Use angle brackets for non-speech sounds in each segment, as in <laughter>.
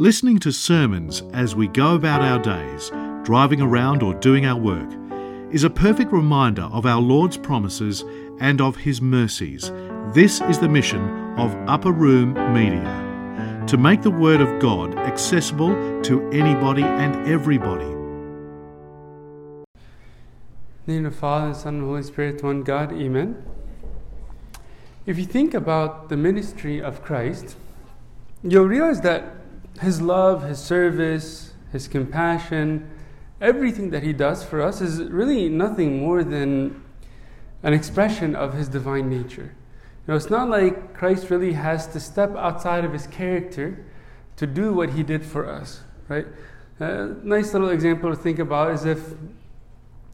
Listening to sermons as we go about our days, driving around or doing our work, is a perfect reminder of our Lord's promises and of His mercies. This is the mission of Upper Room Media to make the Word of God accessible to anybody and everybody. In the name of the Father, and Son, and Holy Spirit, one God, Amen. If you think about the ministry of Christ, you'll realize that his love, his service, his compassion, everything that he does for us is really nothing more than an expression of his divine nature. You know, it's not like Christ really has to step outside of his character to do what he did for us, right? A nice little example to think about is if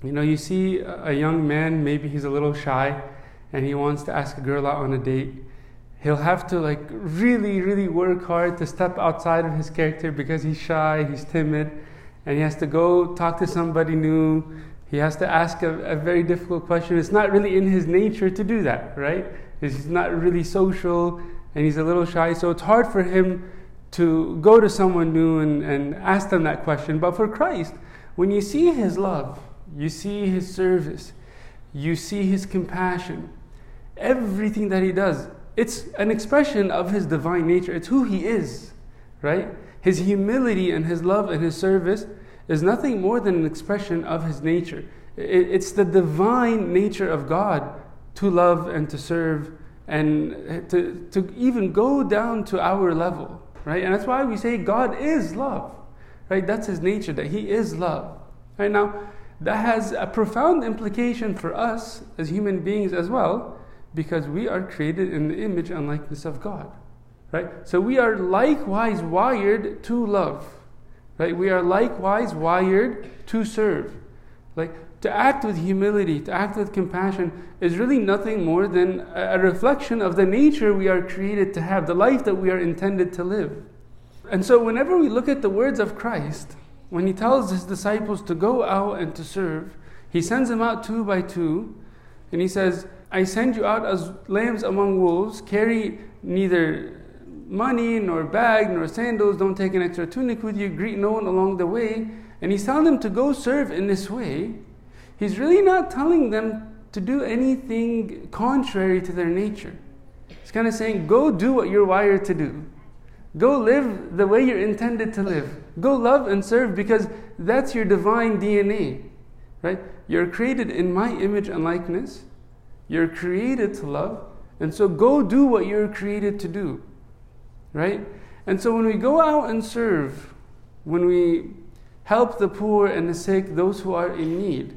you know you see a young man, maybe he's a little shy, and he wants to ask a girl out on a date he'll have to like really really work hard to step outside of his character because he's shy he's timid and he has to go talk to somebody new. He has to ask a, a very difficult question. It's not really in his nature to do that right? He's not really social and he's a little shy. So it's hard for him to go to someone new and, and ask them that question. But for christ when you see his love you see his service you see his compassion everything that he does it's an expression of his divine nature. It's who he is, right? His humility and his love and his service is nothing more than an expression of his nature. It's the divine nature of God to love and to serve and to, to even go down to our level, right? And that's why we say God is love, right? That's his nature, that he is love. Right now, that has a profound implication for us as human beings as well because we are created in the image and likeness of God. Right? So we are likewise wired to love. Right? We are likewise wired to serve. Like to act with humility, to act with compassion is really nothing more than a reflection of the nature we are created to have, the life that we are intended to live. And so whenever we look at the words of Christ, when he tells his disciples to go out and to serve, he sends them out two by two, and he says, I send you out as lambs among wolves. Carry neither money, nor bag, nor sandals. Don't take an extra tunic with you. Greet no one along the way. And he's telling them to go serve in this way. He's really not telling them to do anything contrary to their nature. He's kind of saying, go do what you're wired to do. Go live the way you're intended to live. Go love and serve because that's your divine DNA. Right? You're created in my image and likeness. You're created to love. And so go do what you're created to do. Right? And so when we go out and serve, when we help the poor and the sick, those who are in need,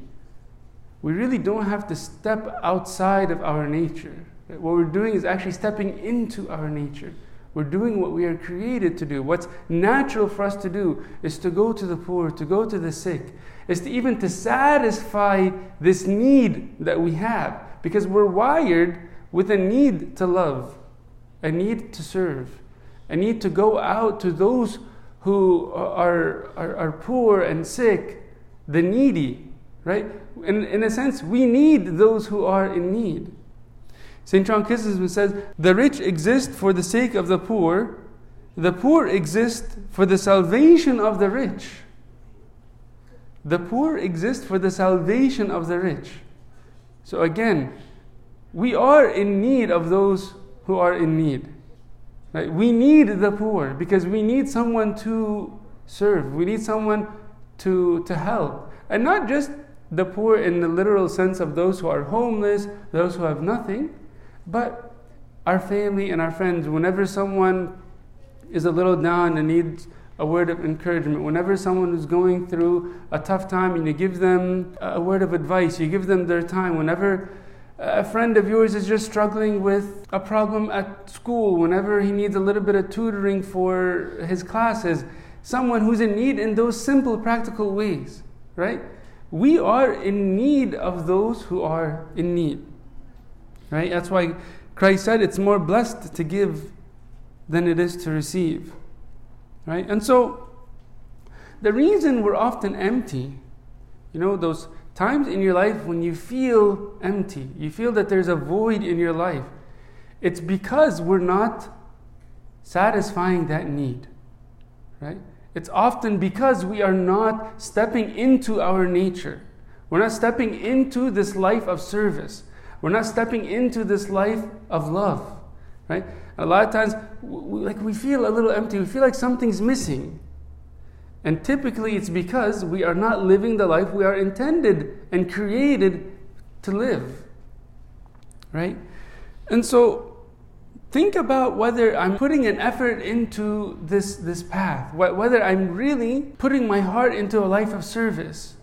we really don't have to step outside of our nature. What we're doing is actually stepping into our nature. We're doing what we are created to do. What's natural for us to do is to go to the poor, to go to the sick, is to even to satisfy this need that we have because we're wired with a need to love, a need to serve, a need to go out to those who are, are, are poor and sick, the needy, right? In, in a sense, we need those who are in need. St. John Chrysostom says, The rich exist for the sake of the poor, the poor exist for the salvation of the rich. The poor exist for the salvation of the rich. So again, we are in need of those who are in need. Right? We need the poor because we need someone to serve. We need someone to, to help. And not just the poor in the literal sense of those who are homeless, those who have nothing, but our family and our friends. Whenever someone is a little down and needs a word of encouragement. Whenever someone is going through a tough time and you give them a word of advice, you give them their time. Whenever a friend of yours is just struggling with a problem at school, whenever he needs a little bit of tutoring for his classes, someone who's in need in those simple, practical ways, right? We are in need of those who are in need, right? That's why Christ said it's more blessed to give than it is to receive. Right? And so, the reason we're often empty, you know, those times in your life when you feel empty, you feel that there's a void in your life, it's because we're not satisfying that need. right? It's often because we are not stepping into our nature. We're not stepping into this life of service. We're not stepping into this life of love, right? A lot of times, we, like we feel a little empty. We feel like something's missing, and typically it's because we are not living the life we are intended and created to live, right? And so, think about whether I'm putting an effort into this this path, whether I'm really putting my heart into a life of service.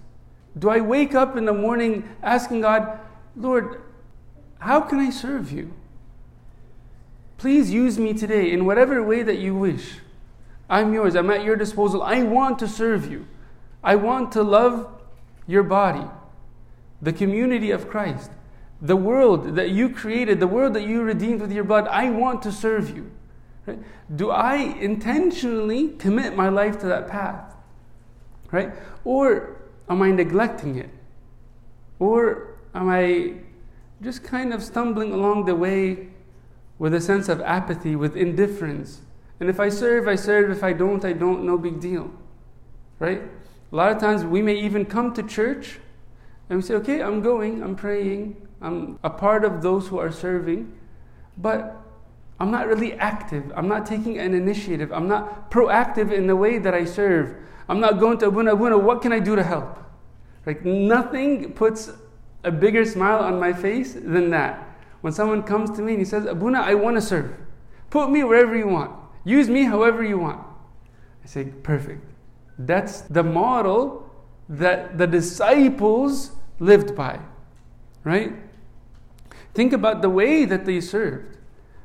Do I wake up in the morning asking God, Lord, how can I serve you? Please use me today in whatever way that you wish. I'm yours. I'm at your disposal. I want to serve you. I want to love your body, the community of Christ, the world that you created, the world that you redeemed with your blood. I want to serve you. Right? Do I intentionally commit my life to that path? Right? Or am I neglecting it? Or am I just kind of stumbling along the way with a sense of apathy, with indifference. And if I serve, I serve. If I don't, I don't. No big deal. Right? A lot of times we may even come to church and we say, okay, I'm going, I'm praying, I'm a part of those who are serving, but I'm not really active. I'm not taking an initiative. I'm not proactive in the way that I serve. I'm not going to Abuna Abuna, what can I do to help? Like nothing puts a bigger smile on my face than that. When someone comes to me and he says, Abuna, I want to serve. Put me wherever you want. Use me however you want. I say, perfect. That's the model that the disciples lived by. Right? Think about the way that they served.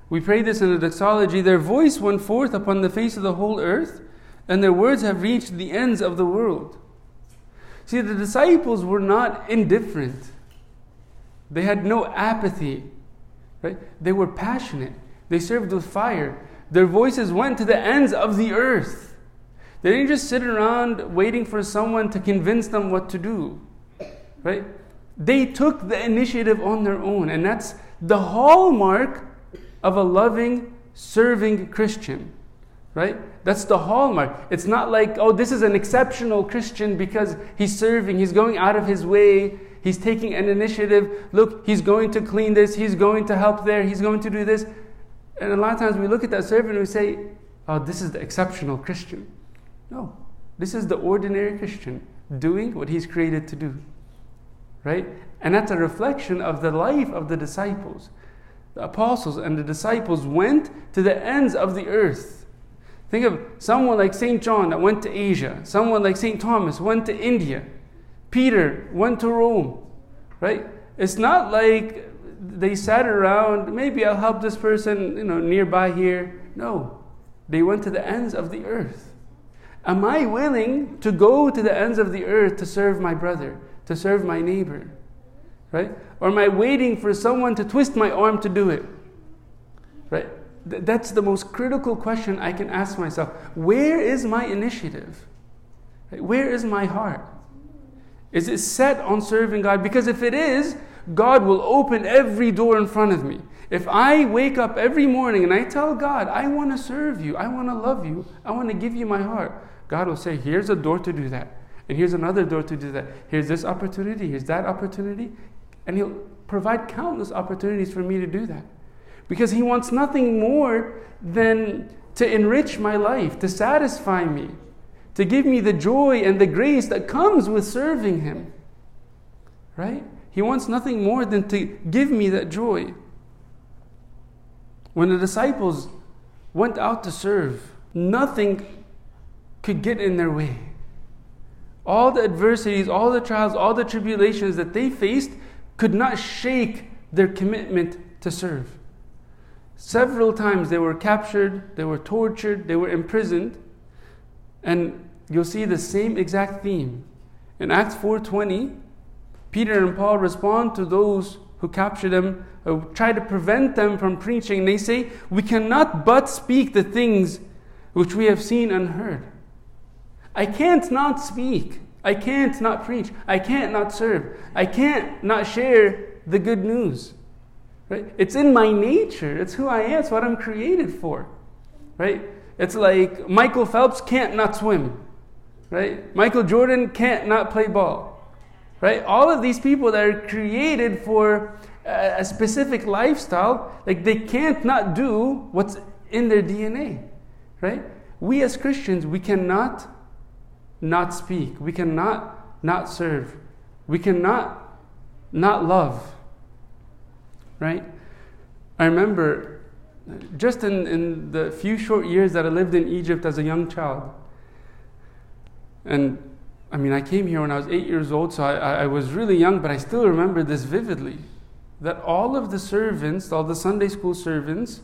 We pray this in the doxology. Their voice went forth upon the face of the whole earth, and their words have reached the ends of the world. See, the disciples were not indifferent. They had no apathy Right? They were passionate. They served with fire. Their voices went to the ends of the earth. They didn't just sit around waiting for someone to convince them what to do. Right? They took the initiative on their own, and that's the hallmark of a loving, serving Christian. Right? That's the hallmark. It's not like, oh, this is an exceptional Christian because he's serving, he's going out of his way, He's taking an initiative. Look, he's going to clean this, he's going to help there, he's going to do this. And a lot of times we look at that servant and we say, oh, this is the exceptional Christian. No, this is the ordinary Christian doing what he's created to do. Right? And that's a reflection of the life of the disciples. The apostles and the disciples went to the ends of the earth. Think of someone like St. John that went to Asia, someone like St. Thomas went to India. Peter went to Rome, right? It's not like they sat around, maybe I'll help this person, you know, nearby here. No. They went to the ends of the earth. Am I willing to go to the ends of the earth to serve my brother, to serve my neighbor? Right? Or am I waiting for someone to twist my arm to do it? Right? That's the most critical question I can ask myself. Where is my initiative? Where is my heart? Is it set on serving God? Because if it is, God will open every door in front of me. If I wake up every morning and I tell God, I want to serve you, I want to love you, I want to give you my heart, God will say, Here's a door to do that. And here's another door to do that. Here's this opportunity, here's that opportunity. And He'll provide countless opportunities for me to do that. Because He wants nothing more than to enrich my life, to satisfy me to give me the joy and the grace that comes with serving Him. Right? He wants nothing more than to give me that joy. When the disciples went out to serve, nothing could get in their way. All the adversities, all the trials, all the tribulations that they faced could not shake their commitment to serve. Several times they were captured, they were tortured, they were imprisoned, and you'll see the same exact theme. In Acts 4:20, Peter and Paul respond to those who capture them, who try to prevent them from preaching. They say, "We cannot but speak the things which we have seen and heard." I can't not speak. I can't not preach. I can't not serve. I can't not share the good news. Right? It's in my nature. It's who I am. It's what I'm created for. Right? It's like Michael Phelps can't not swim, right? Michael Jordan can't not play ball, right? All of these people that are created for a specific lifestyle, like they can't not do what's in their DNA, right? We as Christians, we cannot not speak. We cannot not serve. We cannot not love, right? I remember just in, in the few short years that I lived in Egypt as a young child, and I mean, I came here when I was eight years old, so I, I was really young, but I still remember this vividly that all of the servants, all the Sunday school servants,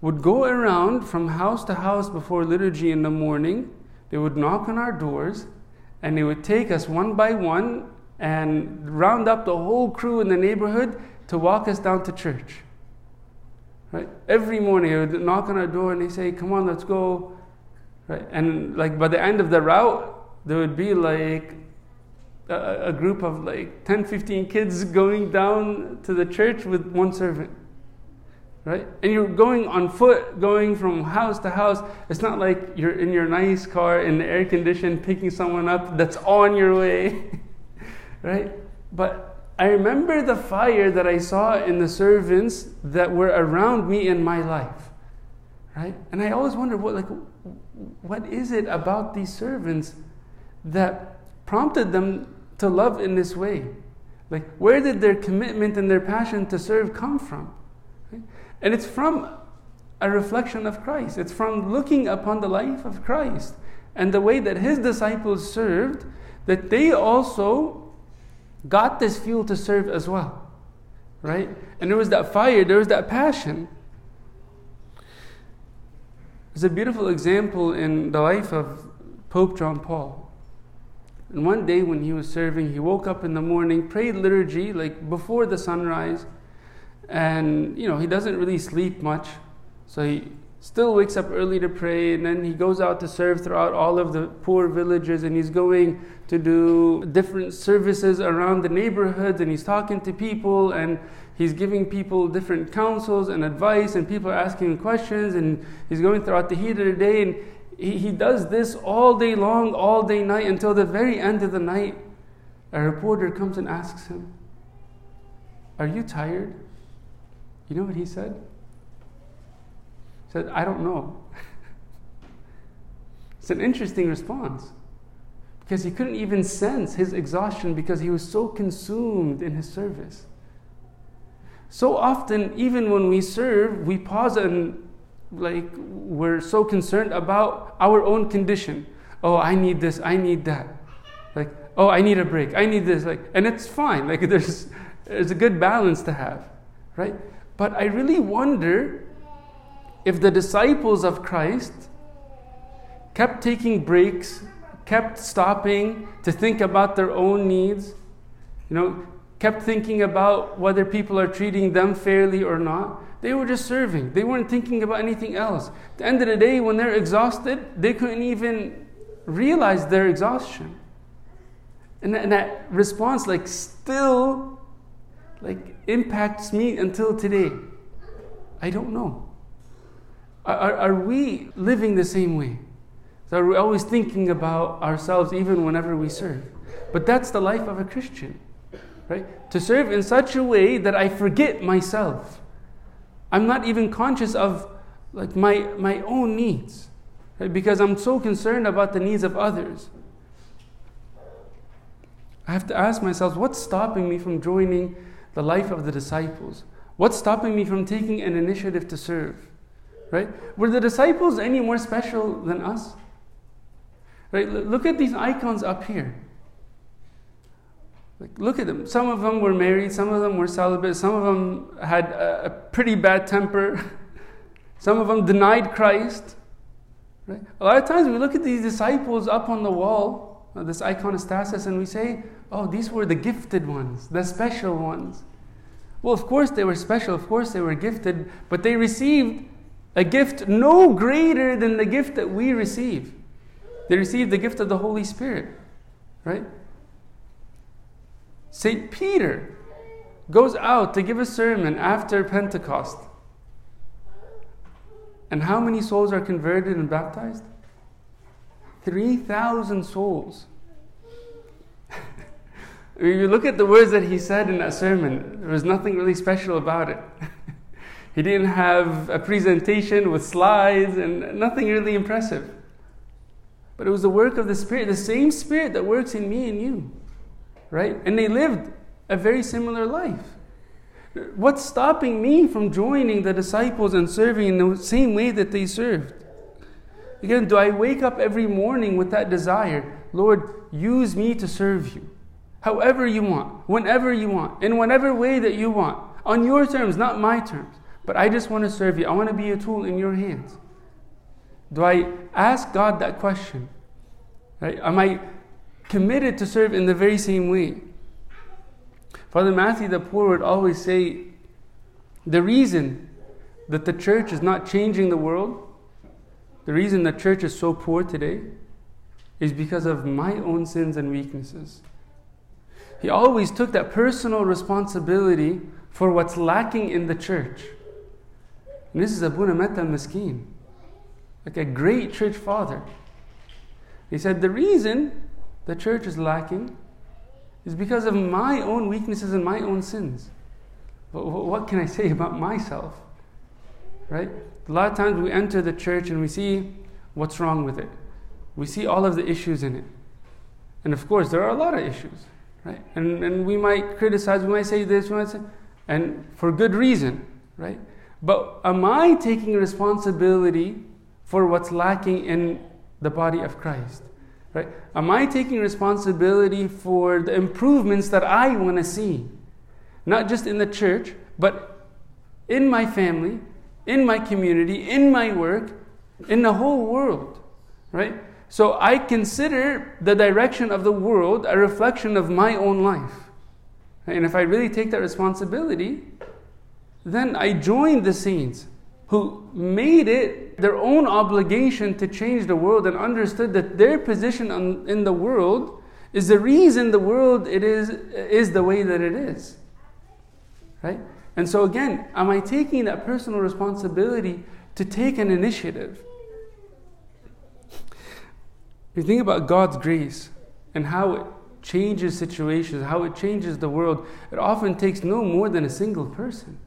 would go around from house to house before liturgy in the morning. They would knock on our doors and they would take us one by one and round up the whole crew in the neighborhood to walk us down to church. Right? Every morning they would knock on our door and they say, Come on, let's go. Right? And like by the end of the route, there would be like a, a group of like 10, 15 kids going down to the church with one servant. Right? And you're going on foot, going from house to house. It's not like you're in your nice car in the air condition picking someone up that's on your way. <laughs> right? But I remember the fire that I saw in the servants that were around me in my life. Right? And I always wonder what like what is it about these servants that prompted them to love in this way? Like, where did their commitment and their passion to serve come from? Right? And it's from a reflection of Christ. It's from looking upon the life of Christ and the way that his disciples served that they also got this fuel to serve as well. Right? And there was that fire, there was that passion. There's a beautiful example in the life of Pope John Paul. And one day when he was serving, he woke up in the morning, prayed liturgy like before the sunrise, and you know, he doesn't really sleep much. So he still wakes up early to pray, and then he goes out to serve throughout all of the poor villages, and he's going to do different services around the neighborhoods, and he's talking to people, and he's giving people different counsels and advice, and people are asking questions, and he's going throughout the heat of the day, and he, he does this all day long, all day night, until the very end of the night. A reporter comes and asks him, Are you tired? You know what he said? Said, I don't know. <laughs> it's an interesting response because he couldn't even sense his exhaustion because he was so consumed in his service. So often, even when we serve, we pause and like we're so concerned about our own condition. Oh, I need this, I need that. Like, oh, I need a break, I need this. Like, and it's fine. Like <laughs> there's there's a good balance to have, right? But I really wonder if the disciples of Christ kept taking breaks, kept stopping to think about their own needs, you know, kept thinking about whether people are treating them fairly or not, they were just serving. They weren't thinking about anything else. At the end of the day, when they're exhausted, they couldn't even realize their exhaustion. And that, and that response, like, still, like, impacts me until today. I don't know. Are, are we living the same way? So are we always thinking about ourselves even whenever we serve? But that's the life of a Christian, right? To serve in such a way that I forget myself. I'm not even conscious of like my, my own needs right? because I'm so concerned about the needs of others. I have to ask myself what's stopping me from joining the life of the disciples? What's stopping me from taking an initiative to serve? Right? Were the disciples any more special than us? Right? Look at these icons up here. Like, look at them. Some of them were married, some of them were celibate, some of them had a, a pretty bad temper, <laughs> some of them denied Christ. Right? A lot of times we look at these disciples up on the wall, uh, this iconostasis, and we say, oh, these were the gifted ones, the special ones. Well, of course they were special, of course they were gifted, but they received a gift no greater than the gift that we receive. They received the gift of the Holy Spirit, right? St. Peter goes out to give a sermon after Pentecost. And how many souls are converted and baptized? 3,000 souls. <laughs> you look at the words that he said in that sermon, there was nothing really special about it. <laughs> he didn't have a presentation with slides and nothing really impressive. But it was the work of the Spirit, the same Spirit that works in me and you. Right? And they lived a very similar life. What's stopping me from joining the disciples and serving in the same way that they served? Again, do I wake up every morning with that desire? Lord, use me to serve you. However you want, whenever you want, in whatever way that you want, on your terms, not my terms. But I just want to serve you. I want to be a tool in your hands. Do I ask God that question? Right? Am I committed to serve in the very same way? Father Matthew the Poor would always say the reason that the church is not changing the world, the reason the church is so poor today, is because of my own sins and weaknesses. He always took that personal responsibility for what's lacking in the church. And this is Abuna Metta Maskeen, like a great church father. He said, The reason the church is lacking is because of my own weaknesses and my own sins. What can I say <laughs> about myself? Right? A lot of times we enter the church and we see what's wrong with it. We see all of the issues in it. And of course, there are a lot of issues. Right? And, and we might criticize, we might say this, we might say, and for good reason, right? But am I taking responsibility for what's lacking in the body of Christ? Right? Am I taking responsibility for the improvements that I want to see? Not just in the church, but in my family, in my community, in my work, in the whole world. Right? So I consider the direction of the world a reflection of my own life. And if I really take that responsibility, then I joined the saints who made it their own obligation to change the world and understood that their position in the world is the reason the world it is is the way that it is. Right? And so again am i taking that personal responsibility to take an initiative? You think about god's grace and how it changes situations how it changes the world. It often takes no more than a single person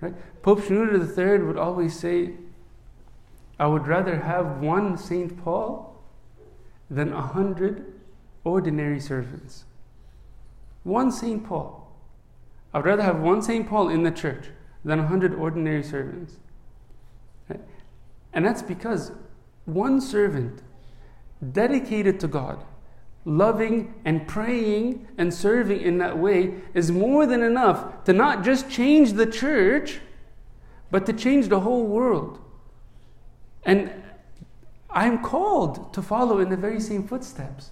Right? Pope Shenouda III would always say, I would rather have one St. Paul than a hundred ordinary servants. One St. Paul. I would rather have one St. Paul in the church than a hundred ordinary servants. Right? And that's because one servant dedicated to God loving and praying and serving in that way is more than enough to not just change the church, but to change the whole world. And I'm called to follow in the very same footsteps,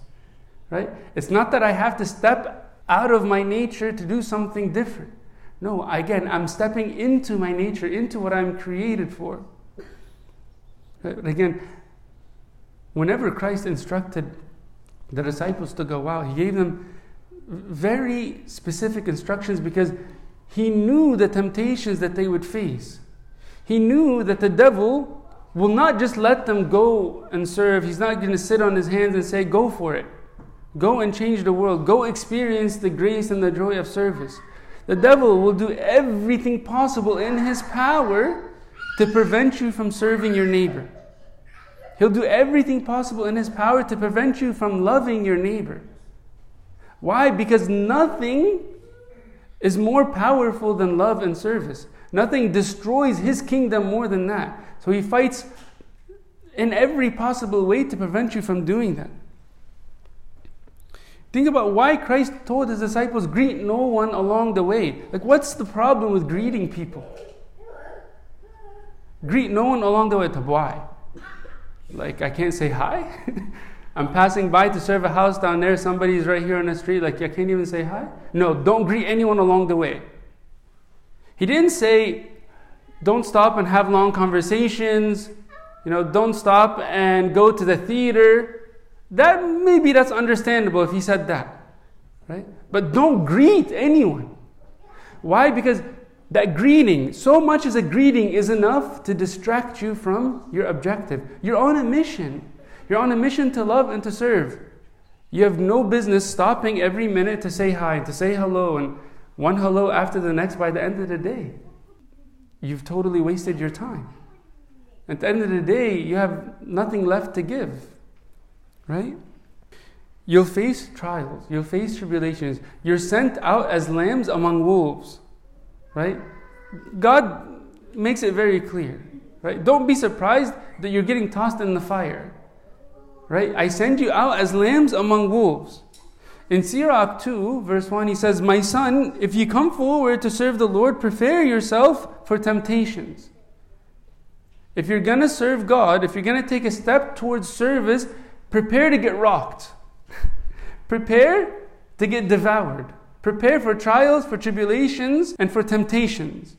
right? It's not that I have to step out of my nature to do something different. No, again, I'm stepping into my nature, into what I'm created for. Uh, again, whenever Christ instructed the disciples to go out. He gave them very specific instructions because he knew the temptations that they would face. He knew that the devil will not just let them go and serve. He's not going to sit on his hands and say, Go for it. Go and change the world. Go experience the grace and the joy of service. The devil will do everything possible in his power to prevent you from serving your neighbor. He'll do everything possible in his power to prevent you from loving your neighbor. Why? Because nothing is more powerful than love and service. Nothing destroys his kingdom more than that. So he fights in every possible way to prevent you from doing that. Think about why Christ told his disciples, greet no one along the way. Like, what's the problem with greeting people? Greet no one along the way. Why? Like I can't say hi. <laughs> I'm passing by to serve a house down there. Somebody's right here on the street. Like I can't even say hi. No, don't greet anyone along the way. He didn't say, don't stop and have long conversations. You know, don't stop and go to the theater. That maybe that's understandable if he said that, right? But don't greet anyone. Why? Because That greeting, so much as a greeting, is enough to distract you from your objective. You're on a mission. You're on a mission to love and to serve. You have no business stopping every minute to say hi, and to say hello, and one hello after the next by the end of the day. You've totally wasted your time. At the end of the day, you have nothing left to give. Right? You'll face trials, you'll face tribulations. You're sent out as lambs among wolves. Right? God makes it very clear. Right? Don't be surprised that you're getting tossed in the fire. Right? I send you out as lambs among wolves. In Sirach 2, verse 1, he says, My son, if you come forward to serve the Lord, prepare yourself for temptations. If you're going to serve God, if you're going to take a step towards service, prepare to get rocked. <laughs> prepare to get devoured. Prepare for trials, for tribulations, and for temptations.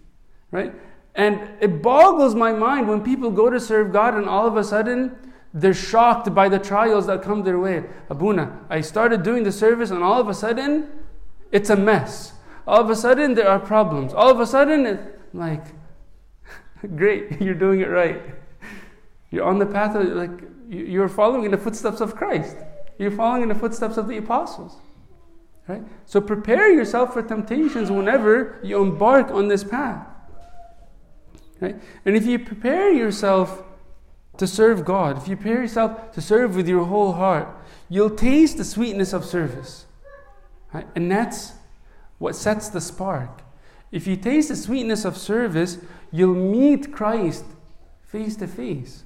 Right? And it boggles my mind when people go to serve God and all of a sudden they're shocked by the trials that come their way. Abuna, I started doing the service and all of a sudden it's a mess. All of a sudden there are problems. All of a sudden, it's like, <laughs> great, <laughs> you're doing it right. You're on the path of, like, you're following in the footsteps of Christ. You're following in the footsteps of the apostles. Right? So prepare yourself for temptations whenever you embark on this path. Right? And if you prepare yourself to serve God, if you prepare yourself to serve with your whole heart, you'll taste the sweetness of service. Right? And that's what sets the spark. If you taste the sweetness of service, you'll meet Christ face to face.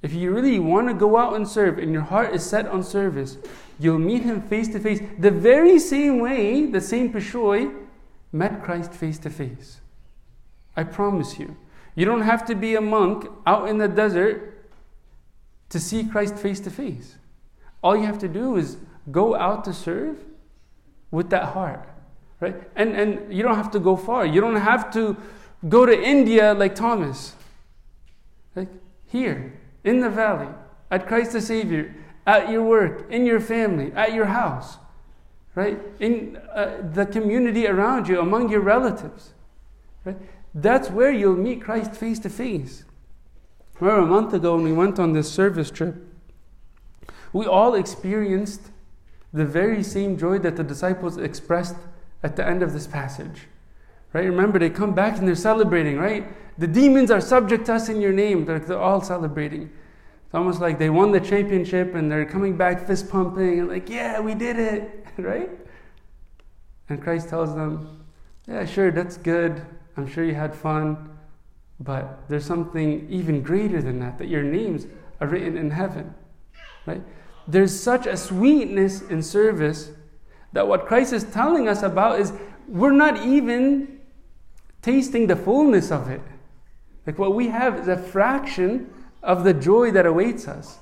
If you really want to go out and serve and your heart is set on service, you'll meet him face to face the very same way the Saint Peshoy met Christ face to face. I promise you. You don't have to be a monk out in the desert to see Christ face to face. All you have to do is go out to serve with that heart. Right? And and you don't have to go far. You don't have to go to India like Thomas. Like here, in the valley, at Christ the Savior, at your work, in your family, at your house, right? In uh, the community around you, among your relatives, right? That's where you'll meet Christ face to face. Remember a month ago when we went on this service trip, we all experienced the very same joy that the disciples expressed at the end of this passage. Right? Remember, they come back and they're celebrating, right? The demons are subject to us in your name. They're, they're all celebrating. It's almost like they won the championship and they're coming back fist pumping and like, yeah, we did it, <laughs> right? And Christ tells them, yeah, sure, that's good. I'm sure you had fun. But there's something even greater than that, that your names are written in heaven, right? There's such a sweetness in service that what Christ is telling us about is we're not even tasting the fullness of it. Like what we have is a fraction of the joy that awaits us.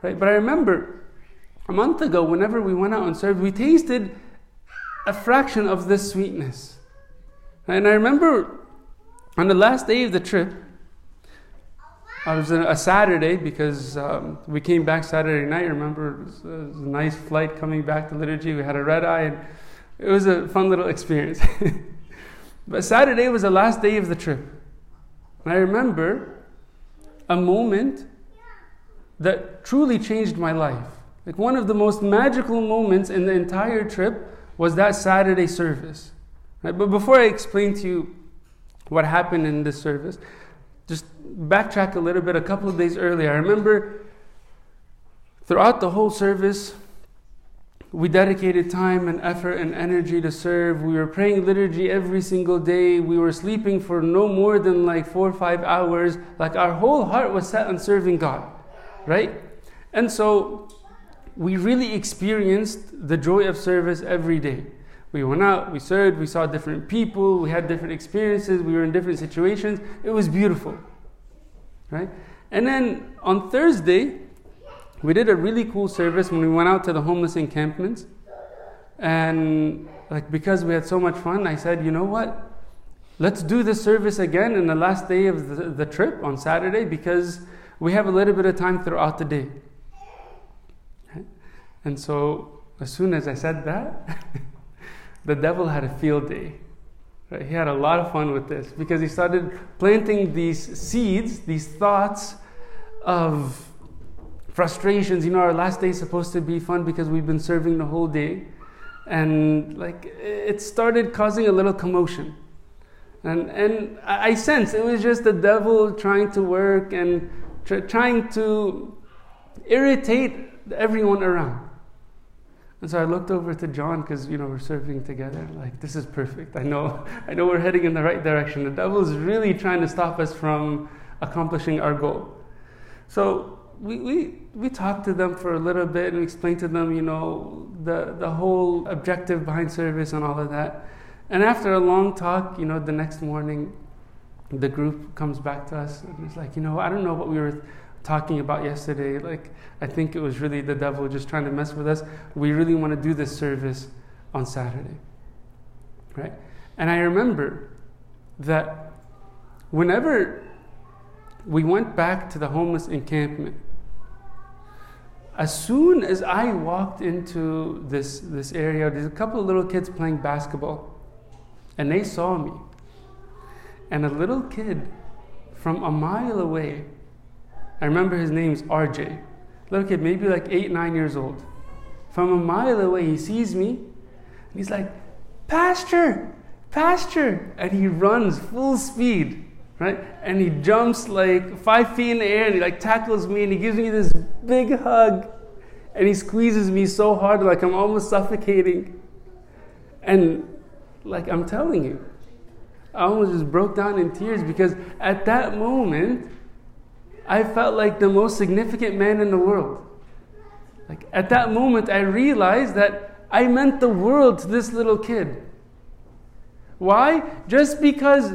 Right? But I remember a month ago, whenever we went out and served, we tasted a fraction of this sweetness. And I remember on the last day of the trip, I was a Saturday because um, we came back Saturday night. Remember, it was, it was, a nice flight coming back to liturgy. We had a red eye, and it was a fun little experience. <laughs> but Saturday was the last day of the trip. And I remember a moment that truly changed my life. Like one of the most magical moments in the entire trip was that Saturday service. Right? But before I explain to you what happened in this service, just backtrack a little bit. A couple of days earlier, I remember throughout the whole service, we dedicated time and effort and energy to serve. We were praying liturgy every single day. We were sleeping for no more than like four or five hours. Like our whole heart was set on serving God, right? And so we really experienced the joy of service every day. We went out, we served, we saw different people, we had different experiences, we were in different situations. It was beautiful, right? And then on Thursday, we did a really cool service when we went out to the homeless encampments. And like because we had so much fun, I said, you know what? Let's do this service again in the last day of the, the trip on Saturday because we have a little bit of time throughout the day. And so as soon as I said that, <laughs> the devil had a field day. Right? He had a lot of fun with this because he started planting these seeds, these thoughts of frustrations. You know, our last day is supposed to be fun because we've been serving the whole day. And like it started causing a little commotion. And, and I sense it was just the devil trying to work and tr- trying to irritate everyone around. And so I looked over to John because you know we're serving together. Like this is perfect. I know, <laughs> I know we're heading in the right direction. The devil is really trying to stop us from accomplishing our goal. So we, we, we talked to them for a little bit and explained to them, you know, the, the whole objective behind service and all of that. And after a long talk, you know, the next morning, the group comes back to us and it's like, you know, I don't know what we were talking about yesterday. Like, I think it was really the devil just trying to mess with us. We really want to do this service on Saturday. Right? And I remember that whenever we went back to the homeless encampment, as soon as I walked into this, this area, there's a couple of little kids playing basketball, and they saw me. And a little kid from a mile away, I remember his name's RJ, little kid, maybe like eight, nine years old. From a mile away, he sees me, and he's like, Pastor, Pastor! And he runs full speed right? And he jumps like five feet in the air and he like tackles me and he gives me this big hug and he squeezes me so hard like I'm almost suffocating. And like I'm telling you, I almost just broke down in tears because at that moment, I felt like the most significant man in the world. Like at that moment, I realized that I meant the world to this little kid. Why? Just because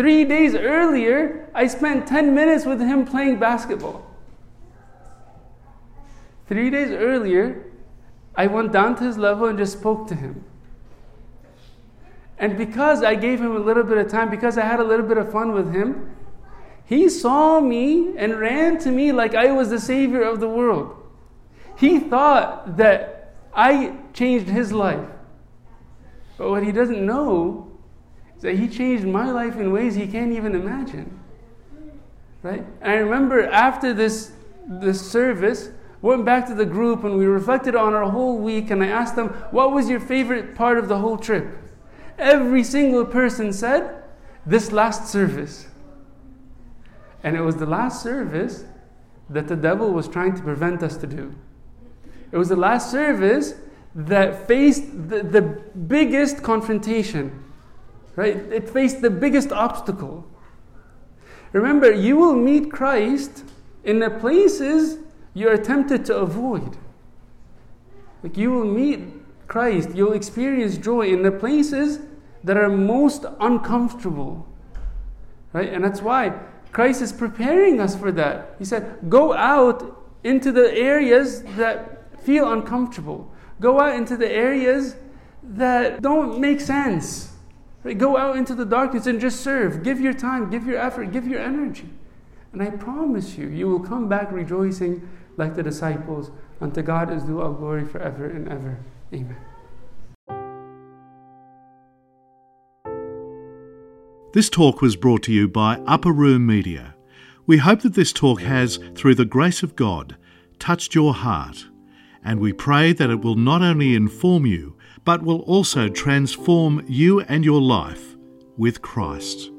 Three days earlier, I spent 10 minutes with him playing basketball. Three days earlier, I went down to his level and just spoke to him. And because I gave him a little bit of time, because I had a little bit of fun with him, he saw me and ran to me like I was the savior of the world. He thought that I changed his life. But what he doesn't know that He changed my life in ways He can't even imagine. Right? And I remember after this, this service, went back to the group and we reflected on our whole week and I asked them, what was your favorite part of the whole trip? Every single person said, this last service. And it was the last service that the devil was trying to prevent us to do. It was the last service that faced the, the biggest confrontation Right? It faced the biggest obstacle. Remember, you will meet Christ in the places you're tempted to avoid. Like you will meet Christ, you'll experience joy in the places that are most uncomfortable. Right? And that's why Christ is preparing us for that. He said, Go out into the areas that feel uncomfortable. Go out into the areas that don't make sense. Right? Go out into the darkness and just serve. Give your time, give your effort, give your energy. And I promise you, you will come back rejoicing like the disciples. Unto God is due all glory forever and ever. Amen. This talk was brought to you by Upper Room Media. We hope that this talk has, through the grace of God, touched your heart, and we pray that it will not only inform you, but will also transform you and your life with Christ.